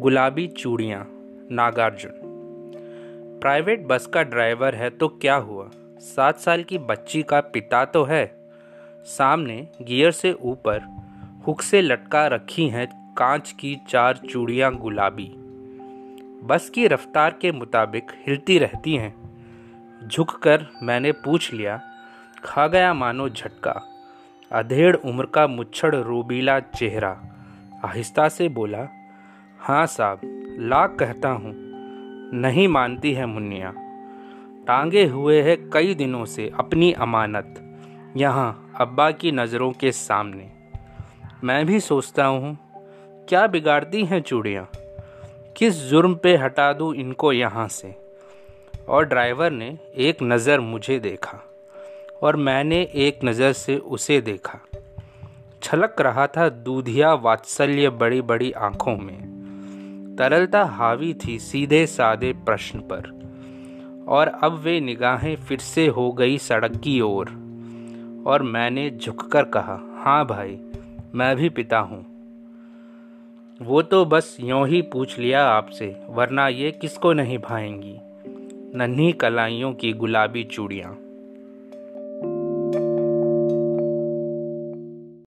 गुलाबी चूड़ियाँ, Nagarjuna. Private bus का ड्राइवर है तो क्या हुआ? सात साल की बच्ची का पिता तो है। सामने गियर से ऊपर हुक से लटका रखी हैं कांच की चार चूड़ियाँ गुलाबी। बस की रफ्तार के मुताबिक हिलती रहती हैं। झुककर मैंने पूछ लिया, खा गया मानो झटका। अधेड़ उम्र का मुच्छड़ रूबीला चेहरा। आहिस्ता से बोला हाँ साहब, लाख कहता हूँ। नहीं मानती है मुन्निया। टांगे हुए है कई दिनों से अपनी अमानत, यहाँ अब्बा की नज़रों के सामने। मैं भी सोचता हूँ, क्या बिगाड़ती हैं चूड़ियाँ? किस जुर्म पे हटा दूँ इनको यहाँ से? और ड्राइवर ने एक नज़र मुझे देखा, और मैंने एक नज़र से उसे देखा। छलक रहा था दूधिया वात्सल्य बड़ी बड़ी आँखों में। तरलता हावी थी सीधे सादे प्रश्न पर और अब वे निगाहें फिर से हो गई सड़क की ओर और, और मैंने झुककर कहा हाँ भाई मैं भी पिता हूँ। वो तो बस यों ही पूछ लिया आपसे वरना ये किसको नहीं भाएँगी? नन्ही कलाइयों की गुलाबी चूड़ियाँ।